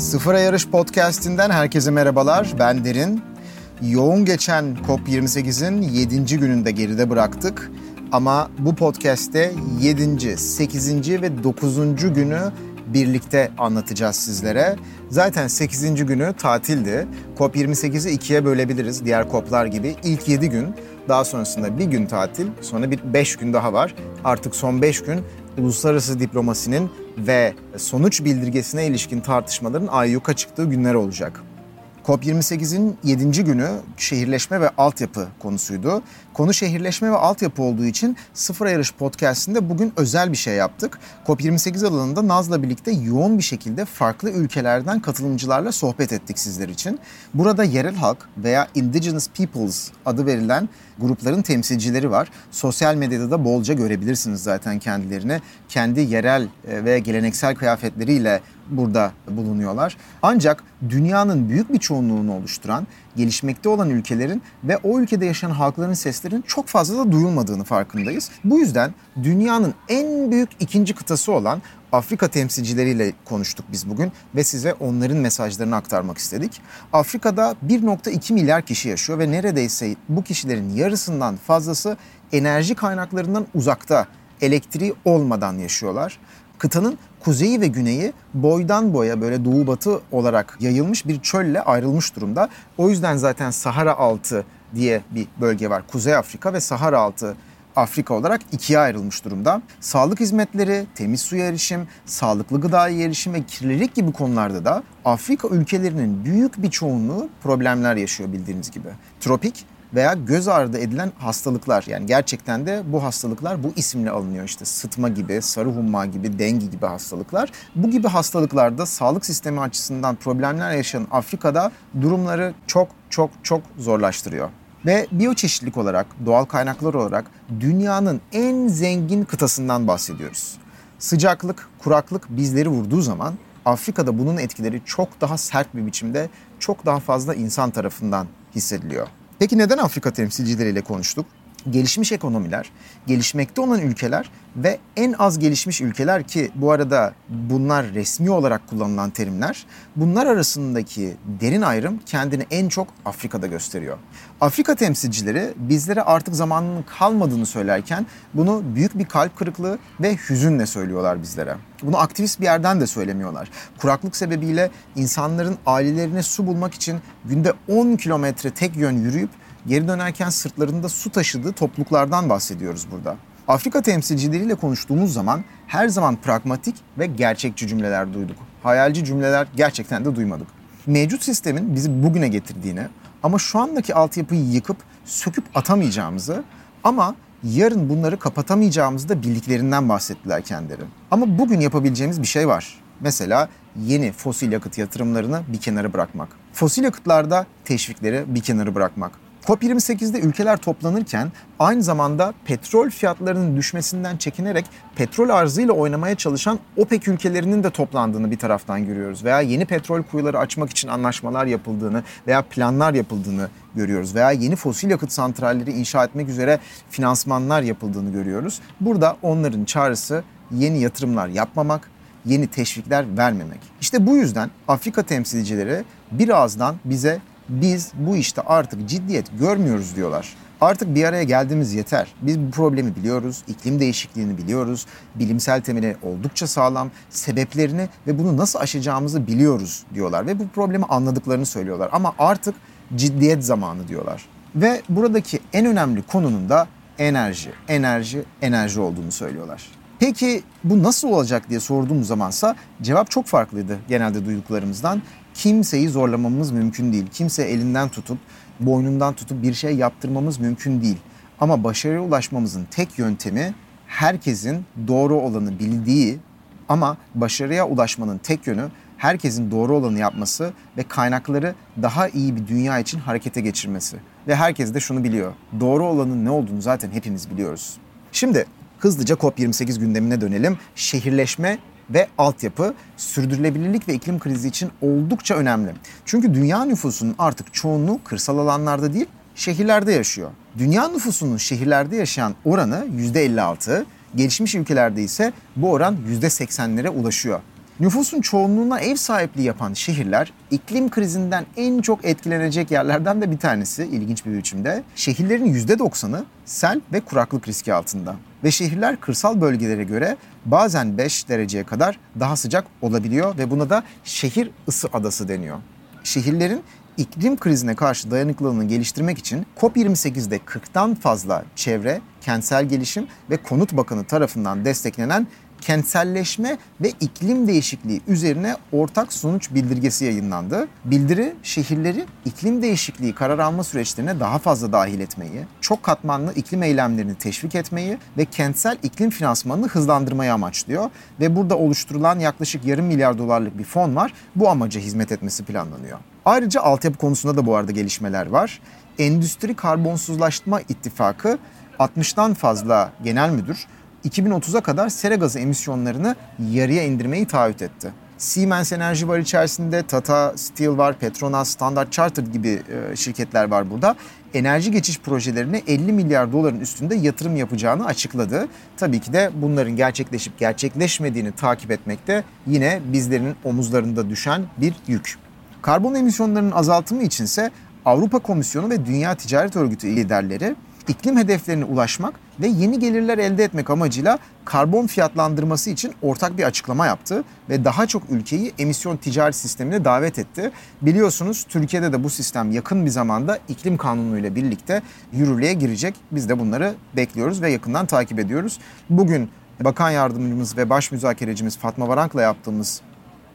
Sıfır Yarış Podcast'inden herkese merhabalar. Ben Derin. Yoğun geçen COP28'in 7. gününde geride bıraktık. Ama bu podcast'te 7. 8. ve 9. günü birlikte anlatacağız sizlere. Zaten 8. günü tatildi. COP28'i ikiye bölebiliriz diğer COP'lar gibi. İlk 7 gün, daha sonrasında bir gün tatil, sonra bir 5 gün daha var. Artık son 5 gün uluslararası diplomasinin ve sonuç bildirgesine ilişkin tartışmaların ayyuka çıktığı günler olacak. COP28'in 7. günü şehirleşme ve altyapı konusuydu. Konu şehirleşme ve altyapı olduğu için Sıfır Yarış Podcast'inde bugün özel bir şey yaptık. COP28 alanında Naz'la birlikte yoğun bir şekilde farklı ülkelerden katılımcılarla sohbet ettik sizler için. Burada yerel halk veya Indigenous Peoples adı verilen grupların temsilcileri var. Sosyal medyada da bolca görebilirsiniz zaten kendilerini. Kendi yerel e, ve geleneksel kıyafetleriyle burada bulunuyorlar. Ancak dünyanın büyük bir çoğunluğunu oluşturan gelişmekte olan ülkelerin ve o ülkede yaşayan halkların seslerinin çok fazla da duyulmadığını farkındayız. Bu yüzden dünyanın en büyük ikinci kıtası olan Afrika temsilcileriyle konuştuk biz bugün ve size onların mesajlarını aktarmak istedik. Afrika'da 1.2 milyar kişi yaşıyor ve neredeyse bu kişilerin yarısından fazlası enerji kaynaklarından uzakta, elektriği olmadan yaşıyorlar. Kıtanın kuzeyi ve güneyi boydan boya böyle doğu batı olarak yayılmış bir çölle ayrılmış durumda. O yüzden zaten Sahara altı diye bir bölge var. Kuzey Afrika ve Sahara altı Afrika olarak ikiye ayrılmış durumda. Sağlık hizmetleri, temiz suya erişim, sağlıklı gıdaya erişim ve kirlilik gibi konularda da Afrika ülkelerinin büyük bir çoğunluğu problemler yaşıyor bildiğiniz gibi. Tropik veya göz ardı edilen hastalıklar yani gerçekten de bu hastalıklar bu isimle alınıyor işte sıtma gibi, sarı humma gibi, dengi gibi hastalıklar. Bu gibi hastalıklarda sağlık sistemi açısından problemler yaşayan Afrika'da durumları çok çok çok zorlaştırıyor. Ve biyoçeşitlilik olarak, doğal kaynaklar olarak dünyanın en zengin kıtasından bahsediyoruz. Sıcaklık, kuraklık bizleri vurduğu zaman Afrika'da bunun etkileri çok daha sert bir biçimde, çok daha fazla insan tarafından hissediliyor. Peki neden Afrika temsilcileriyle konuştuk? Gelişmiş ekonomiler, gelişmekte olan ülkeler ve en az gelişmiş ülkeler ki bu arada bunlar resmi olarak kullanılan terimler, bunlar arasındaki derin ayrım kendini en çok Afrika'da gösteriyor. Afrika temsilcileri bizlere artık zamanının kalmadığını söylerken bunu büyük bir kalp kırıklığı ve hüzünle söylüyorlar bizlere. Bunu aktivist bir yerden de söylemiyorlar. Kuraklık sebebiyle insanların ailelerine su bulmak için günde 10 kilometre tek yön yürüyüp geri dönerken sırtlarında su taşıdığı topluluklardan bahsediyoruz burada. Afrika temsilcileriyle konuştuğumuz zaman her zaman pragmatik ve gerçekçi cümleler duyduk. Hayalci cümleler gerçekten de duymadık. Mevcut sistemin bizi bugüne getirdiğini ama şu andaki altyapıyı yıkıp söküp atamayacağımızı ama yarın bunları kapatamayacağımızı da bildiklerinden bahsettiler kendileri. Ama bugün yapabileceğimiz bir şey var. Mesela yeni fosil yakıt yatırımlarını bir kenara bırakmak. Fosil yakıtlarda teşvikleri bir kenara bırakmak. COP28'de ülkeler toplanırken aynı zamanda petrol fiyatlarının düşmesinden çekinerek petrol arzıyla oynamaya çalışan OPEC ülkelerinin de toplandığını bir taraftan görüyoruz. Veya yeni petrol kuyuları açmak için anlaşmalar yapıldığını veya planlar yapıldığını görüyoruz. Veya yeni fosil yakıt santralleri inşa etmek üzere finansmanlar yapıldığını görüyoruz. Burada onların çağrısı yeni yatırımlar yapmamak, yeni teşvikler vermemek. İşte bu yüzden Afrika temsilcileri birazdan bize biz bu işte artık ciddiyet görmüyoruz diyorlar. Artık bir araya geldiğimiz yeter. Biz bu problemi biliyoruz, iklim değişikliğini biliyoruz, bilimsel temeli oldukça sağlam, sebeplerini ve bunu nasıl aşacağımızı biliyoruz diyorlar ve bu problemi anladıklarını söylüyorlar. Ama artık ciddiyet zamanı diyorlar. Ve buradaki en önemli konunun da enerji, enerji, enerji olduğunu söylüyorlar. Peki bu nasıl olacak diye sorduğum zamansa cevap çok farklıydı genelde duyduklarımızdan kimseyi zorlamamız mümkün değil. Kimse elinden tutup, boynundan tutup bir şey yaptırmamız mümkün değil. Ama başarıya ulaşmamızın tek yöntemi herkesin doğru olanı bildiği ama başarıya ulaşmanın tek yönü herkesin doğru olanı yapması ve kaynakları daha iyi bir dünya için harekete geçirmesi. Ve herkes de şunu biliyor. Doğru olanın ne olduğunu zaten hepimiz biliyoruz. Şimdi hızlıca COP28 gündemine dönelim. Şehirleşme ve altyapı sürdürülebilirlik ve iklim krizi için oldukça önemli. Çünkü dünya nüfusunun artık çoğunluğu kırsal alanlarda değil, şehirlerde yaşıyor. Dünya nüfusunun şehirlerde yaşayan oranı %56, gelişmiş ülkelerde ise bu oran %80'lere ulaşıyor. Nüfusun çoğunluğuna ev sahipliği yapan şehirler iklim krizinden en çok etkilenecek yerlerden de bir tanesi ilginç bir biçimde. Şehirlerin %90'ı sel ve kuraklık riski altında. Ve şehirler kırsal bölgelere göre bazen 5 dereceye kadar daha sıcak olabiliyor ve buna da şehir ısı adası deniyor. Şehirlerin iklim krizine karşı dayanıklılığını geliştirmek için COP28'de 40'tan fazla çevre, kentsel gelişim ve konut bakanı tarafından desteklenen kentselleşme ve iklim değişikliği üzerine ortak sonuç bildirgesi yayınlandı. Bildiri şehirleri iklim değişikliği karar alma süreçlerine daha fazla dahil etmeyi, çok katmanlı iklim eylemlerini teşvik etmeyi ve kentsel iklim finansmanını hızlandırmayı amaçlıyor. Ve burada oluşturulan yaklaşık yarım milyar dolarlık bir fon var. Bu amaca hizmet etmesi planlanıyor. Ayrıca altyapı konusunda da bu arada gelişmeler var. Endüstri Karbonsuzlaşma İttifakı 60'tan fazla genel müdür 2030'a kadar sera gazı emisyonlarını yarıya indirmeyi taahhüt etti. Siemens Enerji var içerisinde, Tata Steel var, Petronas, Standard Chartered gibi e, şirketler var burada. Enerji geçiş projelerine 50 milyar doların üstünde yatırım yapacağını açıkladı. Tabii ki de bunların gerçekleşip gerçekleşmediğini takip etmekte yine bizlerin omuzlarında düşen bir yük. Karbon emisyonlarının azaltımı içinse Avrupa Komisyonu ve Dünya Ticaret Örgütü liderleri iklim hedeflerine ulaşmak ve yeni gelirler elde etmek amacıyla karbon fiyatlandırması için ortak bir açıklama yaptı ve daha çok ülkeyi emisyon ticaret sistemine davet etti. Biliyorsunuz Türkiye'de de bu sistem yakın bir zamanda iklim kanunu ile birlikte yürürlüğe girecek. Biz de bunları bekliyoruz ve yakından takip ediyoruz. Bugün Bakan Yardımcımız ve Baş Müzakerecimiz Fatma Varank'la yaptığımız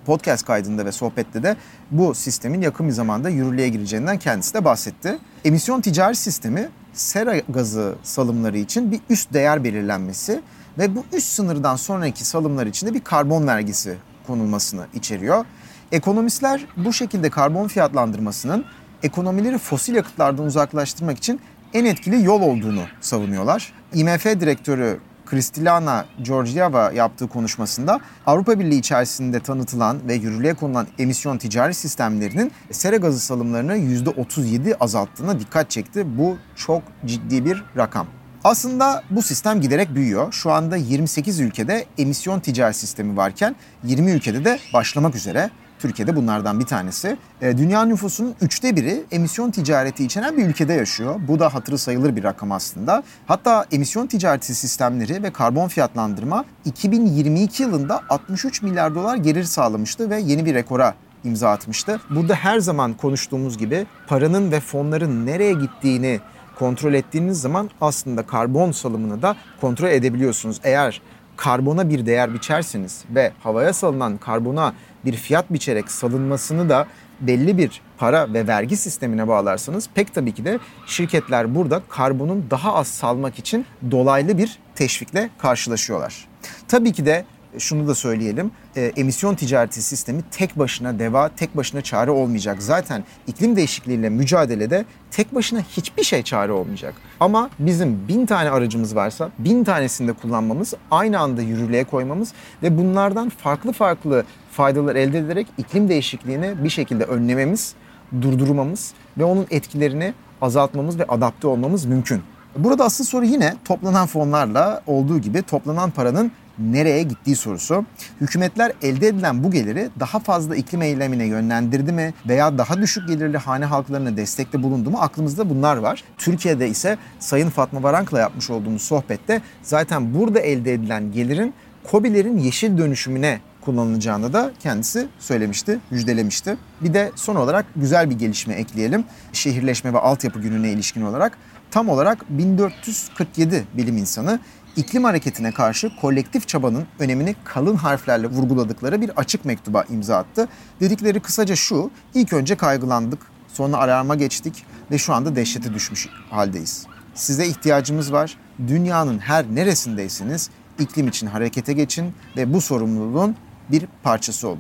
podcast kaydında ve sohbette de bu sistemin yakın bir zamanda yürürlüğe gireceğinden kendisi de bahsetti. Emisyon ticaret sistemi sera gazı salımları için bir üst değer belirlenmesi ve bu üst sınırdan sonraki salımlar için de bir karbon vergisi konulmasını içeriyor. Ekonomistler bu şekilde karbon fiyatlandırmasının ekonomileri fosil yakıtlardan uzaklaştırmak için en etkili yol olduğunu savunuyorlar. IMF direktörü Kristilana Georgieva yaptığı konuşmasında Avrupa Birliği içerisinde tanıtılan ve yürürlüğe konulan emisyon ticari sistemlerinin sera gazı salımlarını %37 azalttığına dikkat çekti. Bu çok ciddi bir rakam. Aslında bu sistem giderek büyüyor. Şu anda 28 ülkede emisyon ticari sistemi varken 20 ülkede de başlamak üzere. Türkiye'de bunlardan bir tanesi. E, dünya nüfusunun üçte biri emisyon ticareti içeren bir ülkede yaşıyor. Bu da hatırı sayılır bir rakam aslında. Hatta emisyon ticareti sistemleri ve karbon fiyatlandırma 2022 yılında 63 milyar dolar gelir sağlamıştı ve yeni bir rekora imza atmıştı. Burada her zaman konuştuğumuz gibi paranın ve fonların nereye gittiğini kontrol ettiğiniz zaman aslında karbon salımını da kontrol edebiliyorsunuz. Eğer karbona bir değer biçerseniz ve havaya salınan karbona bir fiyat biçerek salınmasını da belli bir para ve vergi sistemine bağlarsanız pek tabii ki de şirketler burada karbonun daha az salmak için dolaylı bir teşvikle karşılaşıyorlar. Tabii ki de şunu da söyleyelim. E, emisyon ticareti sistemi tek başına deva, tek başına çare olmayacak. Zaten iklim değişikliğiyle mücadelede tek başına hiçbir şey çare olmayacak. Ama bizim bin tane aracımız varsa bin tanesini de kullanmamız, aynı anda yürürlüğe koymamız ve bunlardan farklı farklı faydalar elde ederek iklim değişikliğini bir şekilde önlememiz, durdurmamız ve onun etkilerini azaltmamız ve adapte olmamız mümkün. Burada asıl soru yine toplanan fonlarla olduğu gibi toplanan paranın nereye gittiği sorusu. Hükümetler elde edilen bu geliri daha fazla iklim eylemine yönlendirdi mi veya daha düşük gelirli hane halklarına destekte bulundu mu aklımızda bunlar var. Türkiye'de ise Sayın Fatma Varank'la yapmış olduğumuz sohbette zaten burada elde edilen gelirin COBİ'lerin yeşil dönüşümüne kullanılacağını da kendisi söylemişti, müjdelemişti. Bir de son olarak güzel bir gelişme ekleyelim. Şehirleşme ve altyapı gününe ilişkin olarak tam olarak 1447 bilim insanı iklim hareketine karşı kolektif çabanın önemini kalın harflerle vurguladıkları bir açık mektuba imza attı. Dedikleri kısaca şu, ilk önce kaygılandık, sonra alarma geçtik ve şu anda dehşete düşmüş haldeyiz. Size ihtiyacımız var. Dünyanın her neresindeyseniz iklim için harekete geçin ve bu sorumluluğun bir parçası olun.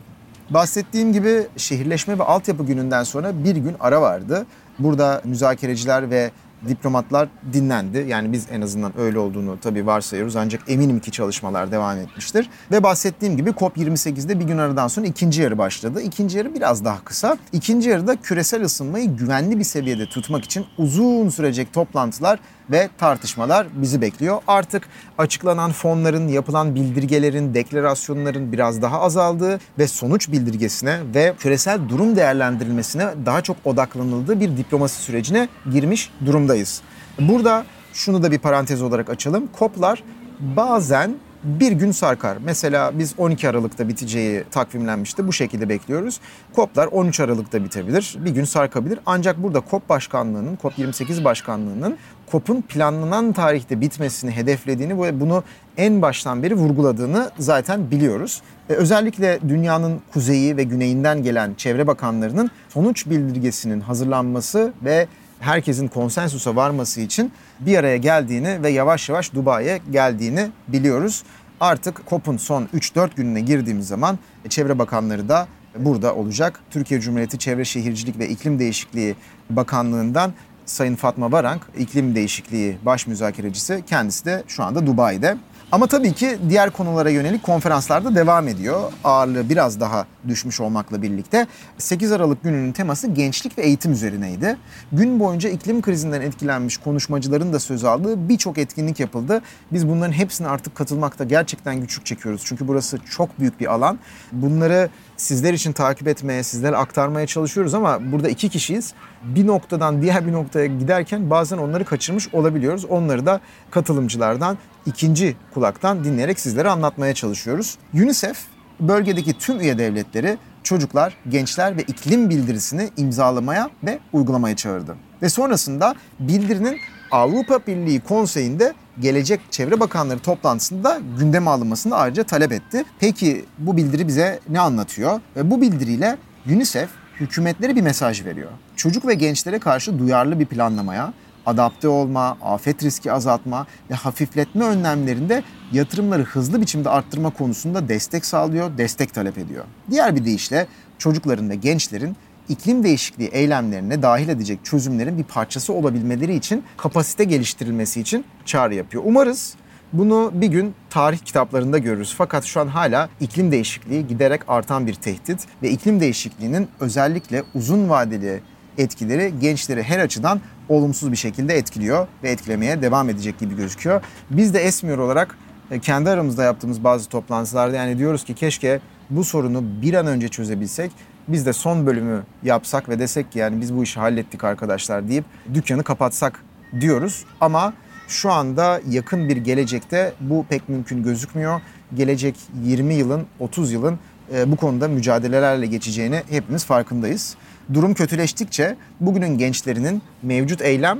Bahsettiğim gibi şehirleşme ve altyapı gününden sonra bir gün ara vardı. Burada müzakereciler ve diplomatlar dinlendi. Yani biz en azından öyle olduğunu tabii varsayıyoruz ancak eminim ki çalışmalar devam etmiştir. Ve bahsettiğim gibi COP28'de bir gün aradan sonra ikinci yarı başladı. İkinci yarı biraz daha kısa. İkinci yarıda küresel ısınmayı güvenli bir seviyede tutmak için uzun sürecek toplantılar ve tartışmalar bizi bekliyor. Artık açıklanan fonların, yapılan bildirgelerin, deklarasyonların biraz daha azaldığı ve sonuç bildirgesine ve küresel durum değerlendirilmesine daha çok odaklanıldığı bir diplomasi sürecine girmiş durumdayız. Burada şunu da bir parantez olarak açalım. COP'lar bazen bir gün sarkar. Mesela biz 12 Aralık'ta biteceği takvimlenmişti. Bu şekilde bekliyoruz. COP'lar 13 Aralık'ta bitebilir. Bir gün sarkabilir. Ancak burada COP başkanlığının, COP28 başkanlığının COP'un planlanan tarihte bitmesini hedeflediğini ve bunu en baştan beri vurguladığını zaten biliyoruz. E, özellikle dünyanın kuzeyi ve güneyinden gelen çevre bakanlarının sonuç bildirgesinin hazırlanması ve herkesin konsensusa varması için bir araya geldiğini ve yavaş yavaş Dubai'ye geldiğini biliyoruz. Artık COP'un son 3-4 gününe girdiğimiz zaman e, çevre bakanları da burada olacak. Türkiye Cumhuriyeti Çevre Şehircilik ve İklim Değişikliği Bakanlığı'ndan Sayın Fatma Varank, iklim değişikliği baş müzakerecisi kendisi de şu anda Dubai'de. Ama tabii ki diğer konulara yönelik konferanslar da devam ediyor. Ağırlığı biraz daha düşmüş olmakla birlikte. 8 Aralık gününün teması gençlik ve eğitim üzerineydi. Gün boyunca iklim krizinden etkilenmiş konuşmacıların da söz aldığı birçok etkinlik yapıldı. Biz bunların hepsine artık katılmakta gerçekten güçlük çekiyoruz. Çünkü burası çok büyük bir alan. Bunları sizler için takip etmeye, sizlere aktarmaya çalışıyoruz ama burada iki kişiyiz. Bir noktadan diğer bir noktaya giderken bazen onları kaçırmış olabiliyoruz. Onları da katılımcılardan ikinci kulaktan dinleyerek sizlere anlatmaya çalışıyoruz. UNICEF bölgedeki tüm üye devletleri çocuklar, gençler ve iklim bildirisini imzalamaya ve uygulamaya çağırdı. Ve sonrasında bildirinin Avrupa Birliği Konseyi'nde gelecek çevre bakanları toplantısında gündeme alınmasını ayrıca talep etti. Peki bu bildiri bize ne anlatıyor? Ve bu bildiriyle UNICEF hükümetlere bir mesaj veriyor. Çocuk ve gençlere karşı duyarlı bir planlamaya, adapte olma, afet riski azaltma ve hafifletme önlemlerinde yatırımları hızlı biçimde arttırma konusunda destek sağlıyor, destek talep ediyor. Diğer bir deyişle çocukların ve gençlerin iklim değişikliği eylemlerine dahil edecek çözümlerin bir parçası olabilmeleri için kapasite geliştirilmesi için çağrı yapıyor. Umarız bunu bir gün tarih kitaplarında görürüz. Fakat şu an hala iklim değişikliği giderek artan bir tehdit ve iklim değişikliğinin özellikle uzun vadeli etkileri gençleri her açıdan olumsuz bir şekilde etkiliyor ve etkilemeye devam edecek gibi gözüküyor. Biz de Esmiyor olarak e, kendi aramızda yaptığımız bazı toplantılarda yani diyoruz ki keşke bu sorunu bir an önce çözebilsek. Biz de son bölümü yapsak ve desek ki yani biz bu işi hallettik arkadaşlar deyip dükkanı kapatsak diyoruz. Ama şu anda yakın bir gelecekte bu pek mümkün gözükmüyor. Gelecek 20 yılın, 30 yılın e, bu konuda mücadelelerle geçeceğini hepimiz farkındayız. Durum kötüleştikçe bugünün gençlerinin mevcut eylem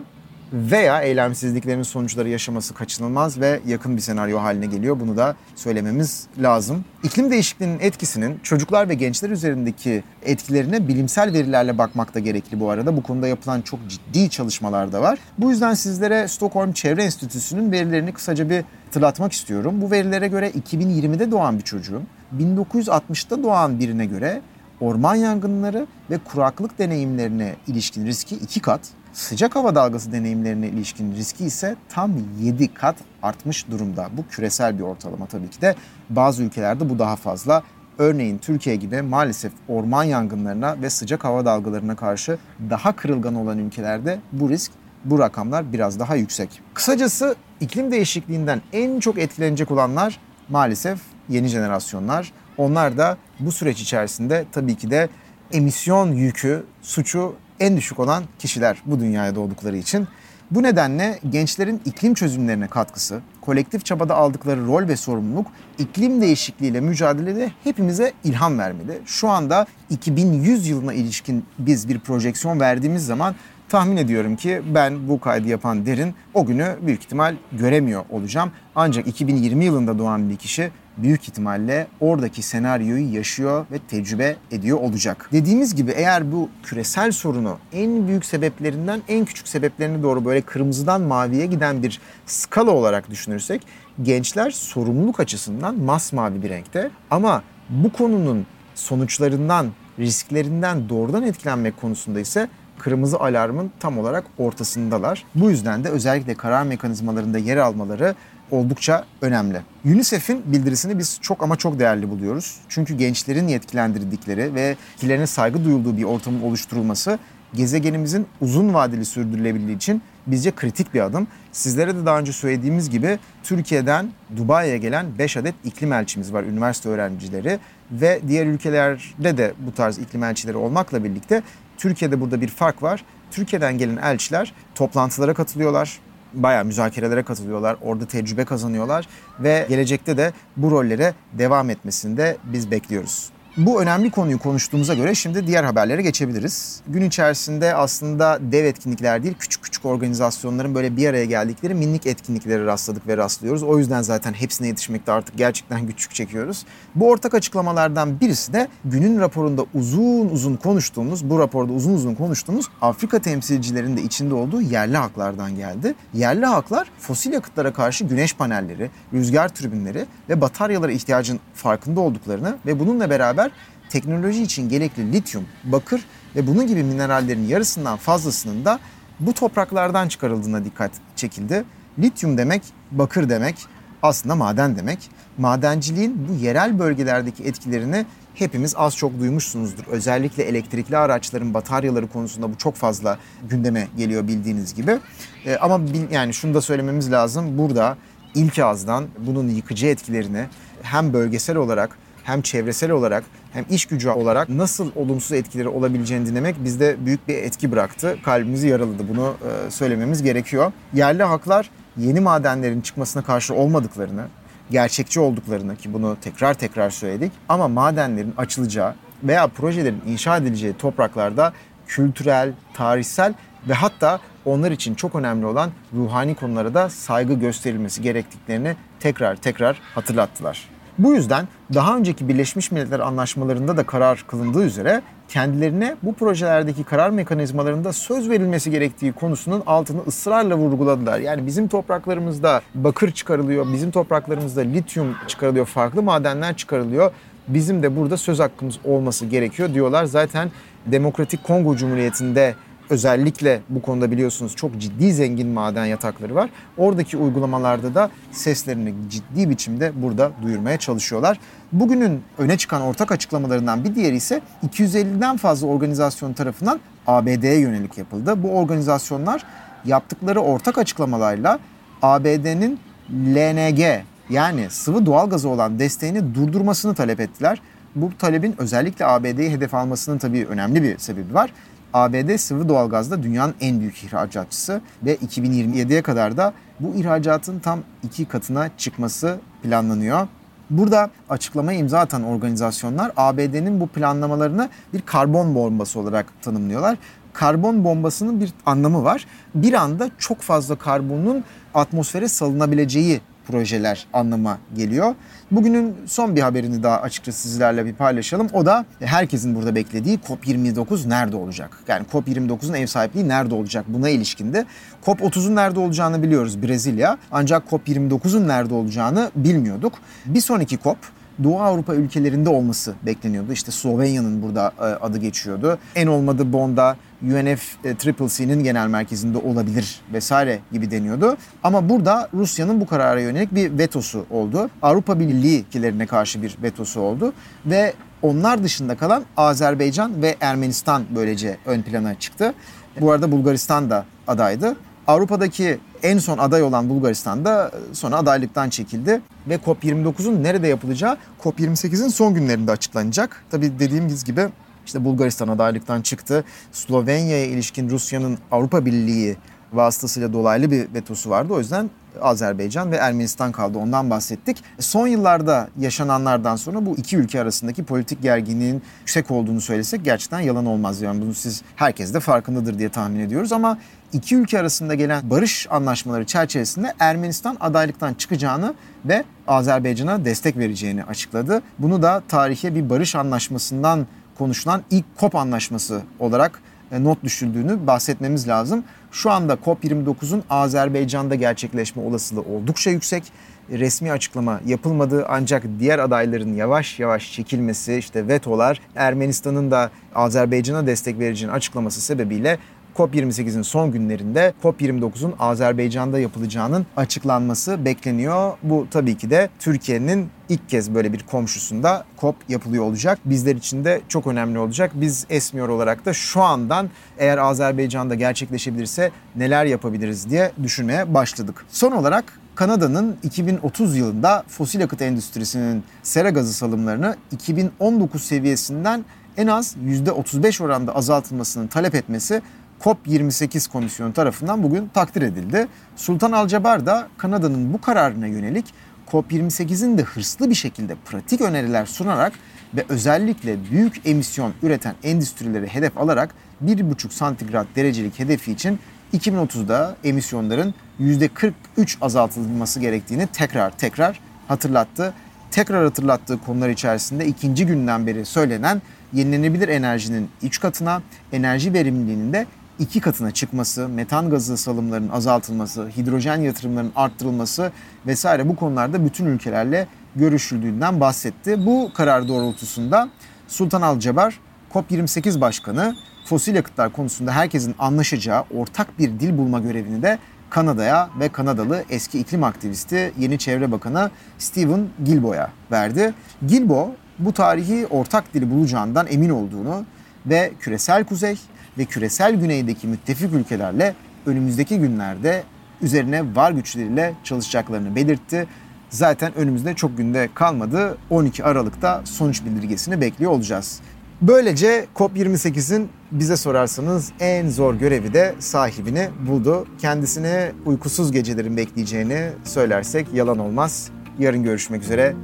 veya eylemsizliklerin sonuçları yaşaması kaçınılmaz ve yakın bir senaryo haline geliyor. Bunu da söylememiz lazım. İklim değişikliğinin etkisinin çocuklar ve gençler üzerindeki etkilerine bilimsel verilerle bakmak da gerekli bu arada. Bu konuda yapılan çok ciddi çalışmalar da var. Bu yüzden sizlere Stockholm Çevre Enstitüsü'nün verilerini kısaca bir hatırlatmak istiyorum. Bu verilere göre 2020'de doğan bir çocuğun 1960'ta doğan birine göre orman yangınları ve kuraklık deneyimlerine ilişkin riski iki kat, sıcak hava dalgası deneyimlerine ilişkin riski ise tam 7 kat artmış durumda. Bu küresel bir ortalama tabii ki de. Bazı ülkelerde bu daha fazla. Örneğin Türkiye gibi maalesef orman yangınlarına ve sıcak hava dalgalarına karşı daha kırılgan olan ülkelerde bu risk bu rakamlar biraz daha yüksek. Kısacası iklim değişikliğinden en çok etkilenecek olanlar maalesef yeni jenerasyonlar. Onlar da bu süreç içerisinde tabii ki de emisyon yükü, suçu en düşük olan kişiler bu dünyaya doğdukları için. Bu nedenle gençlerin iklim çözümlerine katkısı, kolektif çabada aldıkları rol ve sorumluluk iklim değişikliğiyle mücadelede hepimize ilham vermeli. Şu anda 2100 yılına ilişkin biz bir projeksiyon verdiğimiz zaman tahmin ediyorum ki ben bu kaydı yapan derin o günü büyük ihtimal göremiyor olacağım. Ancak 2020 yılında doğan bir kişi büyük ihtimalle oradaki senaryoyu yaşıyor ve tecrübe ediyor olacak. Dediğimiz gibi eğer bu küresel sorunu en büyük sebeplerinden en küçük sebeplerine doğru böyle kırmızıdan maviye giden bir skala olarak düşünürsek gençler sorumluluk açısından masmavi bir renkte ama bu konunun sonuçlarından, risklerinden doğrudan etkilenmek konusunda ise kırmızı alarmın tam olarak ortasındalar. Bu yüzden de özellikle karar mekanizmalarında yer almaları oldukça önemli. UNICEF'in bildirisini biz çok ama çok değerli buluyoruz. Çünkü gençlerin yetkilendirdikleri ve etkilerine saygı duyulduğu bir ortamın oluşturulması gezegenimizin uzun vadeli sürdürülebilirliği için bizce kritik bir adım. Sizlere de daha önce söylediğimiz gibi Türkiye'den Dubai'ye gelen 5 adet iklim elçimiz var, üniversite öğrencileri. Ve diğer ülkelerde de bu tarz iklim elçileri olmakla birlikte Türkiye'de burada bir fark var. Türkiye'den gelen elçiler toplantılara katılıyorlar, bayağı müzakerelere katılıyorlar. Orada tecrübe kazanıyorlar ve gelecekte de bu rollere devam etmesini de biz bekliyoruz. Bu önemli konuyu konuştuğumuza göre şimdi diğer haberlere geçebiliriz. Gün içerisinde aslında dev etkinlikler değil, küçük küçük organizasyonların böyle bir araya geldikleri minik etkinliklere rastladık ve rastlıyoruz. O yüzden zaten hepsine yetişmekte artık gerçekten güçlük çekiyoruz. Bu ortak açıklamalardan birisi de günün raporunda uzun uzun konuştuğumuz, bu raporda uzun uzun konuştuğumuz Afrika temsilcilerinin de içinde olduğu yerli haklardan geldi. Yerli haklar fosil yakıtlara karşı güneş panelleri, rüzgar türbinleri ve bataryalara ihtiyacın farkında olduklarını ve bununla beraber beraber teknoloji için gerekli lityum, bakır ve bunun gibi minerallerin yarısından fazlasının da bu topraklardan çıkarıldığına dikkat çekildi. Lityum demek, bakır demek, aslında maden demek. Madenciliğin bu yerel bölgelerdeki etkilerini hepimiz az çok duymuşsunuzdur. Özellikle elektrikli araçların bataryaları konusunda bu çok fazla gündeme geliyor bildiğiniz gibi. Ee, ama yani şunu da söylememiz lazım. Burada ilk ağızdan bunun yıkıcı etkilerini hem bölgesel olarak hem çevresel olarak hem iş gücü olarak nasıl olumsuz etkileri olabileceğini dinlemek bizde büyük bir etki bıraktı. Kalbimizi yaraladı. Bunu e, söylememiz gerekiyor. Yerli haklar yeni madenlerin çıkmasına karşı olmadıklarını, gerçekçi olduklarını ki bunu tekrar tekrar söyledik ama madenlerin açılacağı veya projelerin inşa edileceği topraklarda kültürel, tarihsel ve hatta onlar için çok önemli olan ruhani konulara da saygı gösterilmesi gerektiklerini tekrar tekrar hatırlattılar. Bu yüzden daha önceki Birleşmiş Milletler anlaşmalarında da karar kılındığı üzere kendilerine bu projelerdeki karar mekanizmalarında söz verilmesi gerektiği konusunun altını ısrarla vurguladılar. Yani bizim topraklarımızda bakır çıkarılıyor, bizim topraklarımızda lityum çıkarılıyor, farklı madenler çıkarılıyor. Bizim de burada söz hakkımız olması gerekiyor diyorlar. Zaten Demokratik Kongo Cumhuriyeti'nde özellikle bu konuda biliyorsunuz çok ciddi zengin maden yatakları var. Oradaki uygulamalarda da seslerini ciddi biçimde burada duyurmaya çalışıyorlar. Bugünün öne çıkan ortak açıklamalarından bir diğeri ise 250'den fazla organizasyon tarafından ABD'ye yönelik yapıldı. Bu organizasyonlar yaptıkları ortak açıklamalarla ABD'nin LNG yani sıvı doğalgazı olan desteğini durdurmasını talep ettiler. Bu talebin özellikle ABD'yi hedef almasının tabii önemli bir sebebi var. ABD sıvı doğalgazda dünyanın en büyük ihracatçısı ve 2027'ye kadar da bu ihracatın tam iki katına çıkması planlanıyor. Burada açıklama imza atan organizasyonlar ABD'nin bu planlamalarını bir karbon bombası olarak tanımlıyorlar. Karbon bombasının bir anlamı var. Bir anda çok fazla karbonun atmosfere salınabileceği projeler anlama geliyor. Bugünün son bir haberini daha açıkçası sizlerle bir paylaşalım. O da herkesin burada beklediği COP29 nerede olacak? Yani COP29'un ev sahipliği nerede olacak buna ilişkinde. COP30'un nerede olacağını biliyoruz Brezilya. Ancak COP29'un nerede olacağını bilmiyorduk. Bir sonraki COP Doğu Avrupa ülkelerinde olması bekleniyordu. İşte Slovenya'nın burada e, adı geçiyordu. En olmadı Bond'a UNFCCC'nin genel merkezinde olabilir vesaire gibi deniyordu. Ama burada Rusya'nın bu karara yönelik bir vetosu oldu. Avrupa Birliği ülkelerine karşı bir vetosu oldu ve onlar dışında kalan Azerbaycan ve Ermenistan böylece ön plana çıktı. Bu arada Bulgaristan da adaydı. Avrupa'daki en son aday olan Bulgaristan'da sonra adaylıktan çekildi ve COP29'un nerede yapılacağı COP28'in son günlerinde açıklanacak. Tabii dediğimiz gibi işte Bulgaristan adaylıktan çıktı. Slovenya'ya ilişkin Rusya'nın Avrupa Birliği vasıtasıyla dolaylı bir vetosu vardı. O yüzden Azerbaycan ve Ermenistan kaldı. Ondan bahsettik. Son yıllarda yaşananlardan sonra bu iki ülke arasındaki politik gerginliğin yüksek olduğunu söylesek gerçekten yalan olmaz. Yani bunu siz herkes de farkındadır diye tahmin ediyoruz ama iki ülke arasında gelen barış anlaşmaları çerçevesinde Ermenistan adaylıktan çıkacağını ve Azerbaycan'a destek vereceğini açıkladı. Bunu da tarihe bir barış anlaşmasından konuşulan ilk COP anlaşması olarak e, not düşüldüğünü bahsetmemiz lazım. Şu anda COP29'un Azerbaycan'da gerçekleşme olasılığı oldukça yüksek. Resmi açıklama yapılmadı ancak diğer adayların yavaş yavaş çekilmesi, işte vetolar, Ermenistan'ın da Azerbaycan'a destek vereceğini açıklaması sebebiyle COP28'in son günlerinde COP29'un Azerbaycan'da yapılacağının açıklanması bekleniyor. Bu tabii ki de Türkiye'nin ilk kez böyle bir komşusunda COP yapılıyor olacak. Bizler için de çok önemli olacak. Biz Esmiyor olarak da şu andan eğer Azerbaycan'da gerçekleşebilirse neler yapabiliriz diye düşünmeye başladık. Son olarak Kanada'nın 2030 yılında fosil yakıt endüstrisinin sera gazı salımlarını 2019 seviyesinden en az %35 oranda azaltılmasını talep etmesi COP28 komisyonu tarafından bugün takdir edildi. Sultan Alcabar da Kanada'nın bu kararına yönelik COP28'in de hırslı bir şekilde pratik öneriler sunarak ve özellikle büyük emisyon üreten endüstrileri hedef alarak 1,5 santigrat derecelik hedefi için 2030'da emisyonların %43 azaltılması gerektiğini tekrar tekrar hatırlattı. Tekrar hatırlattığı konular içerisinde ikinci günden beri söylenen yenilenebilir enerjinin 3 katına, enerji verimliliğinin de 2 katına çıkması, metan gazı salımlarının azaltılması, hidrojen yatırımlarının arttırılması vesaire bu konularda bütün ülkelerle görüşüldüğünden bahsetti. Bu karar doğrultusunda Sultan Alcabar COP28 Başkanı fosil yakıtlar konusunda herkesin anlaşacağı ortak bir dil bulma görevini de Kanada'ya ve Kanadalı eski iklim aktivisti yeni Çevre Bakanı Stephen Gilbo'ya verdi. Gilbo bu tarihi ortak dili bulacağından emin olduğunu ve küresel kuzey ve küresel güneydeki müttefik ülkelerle önümüzdeki günlerde üzerine var güçleriyle çalışacaklarını belirtti. Zaten önümüzde çok günde kalmadı. 12 Aralık'ta sonuç bildirgesini bekliyor olacağız. Böylece COP28'in bize sorarsanız en zor görevi de sahibini buldu. Kendisini uykusuz gecelerin bekleyeceğini söylersek yalan olmaz. Yarın görüşmek üzere.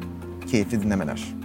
Keyifli dinlemeler.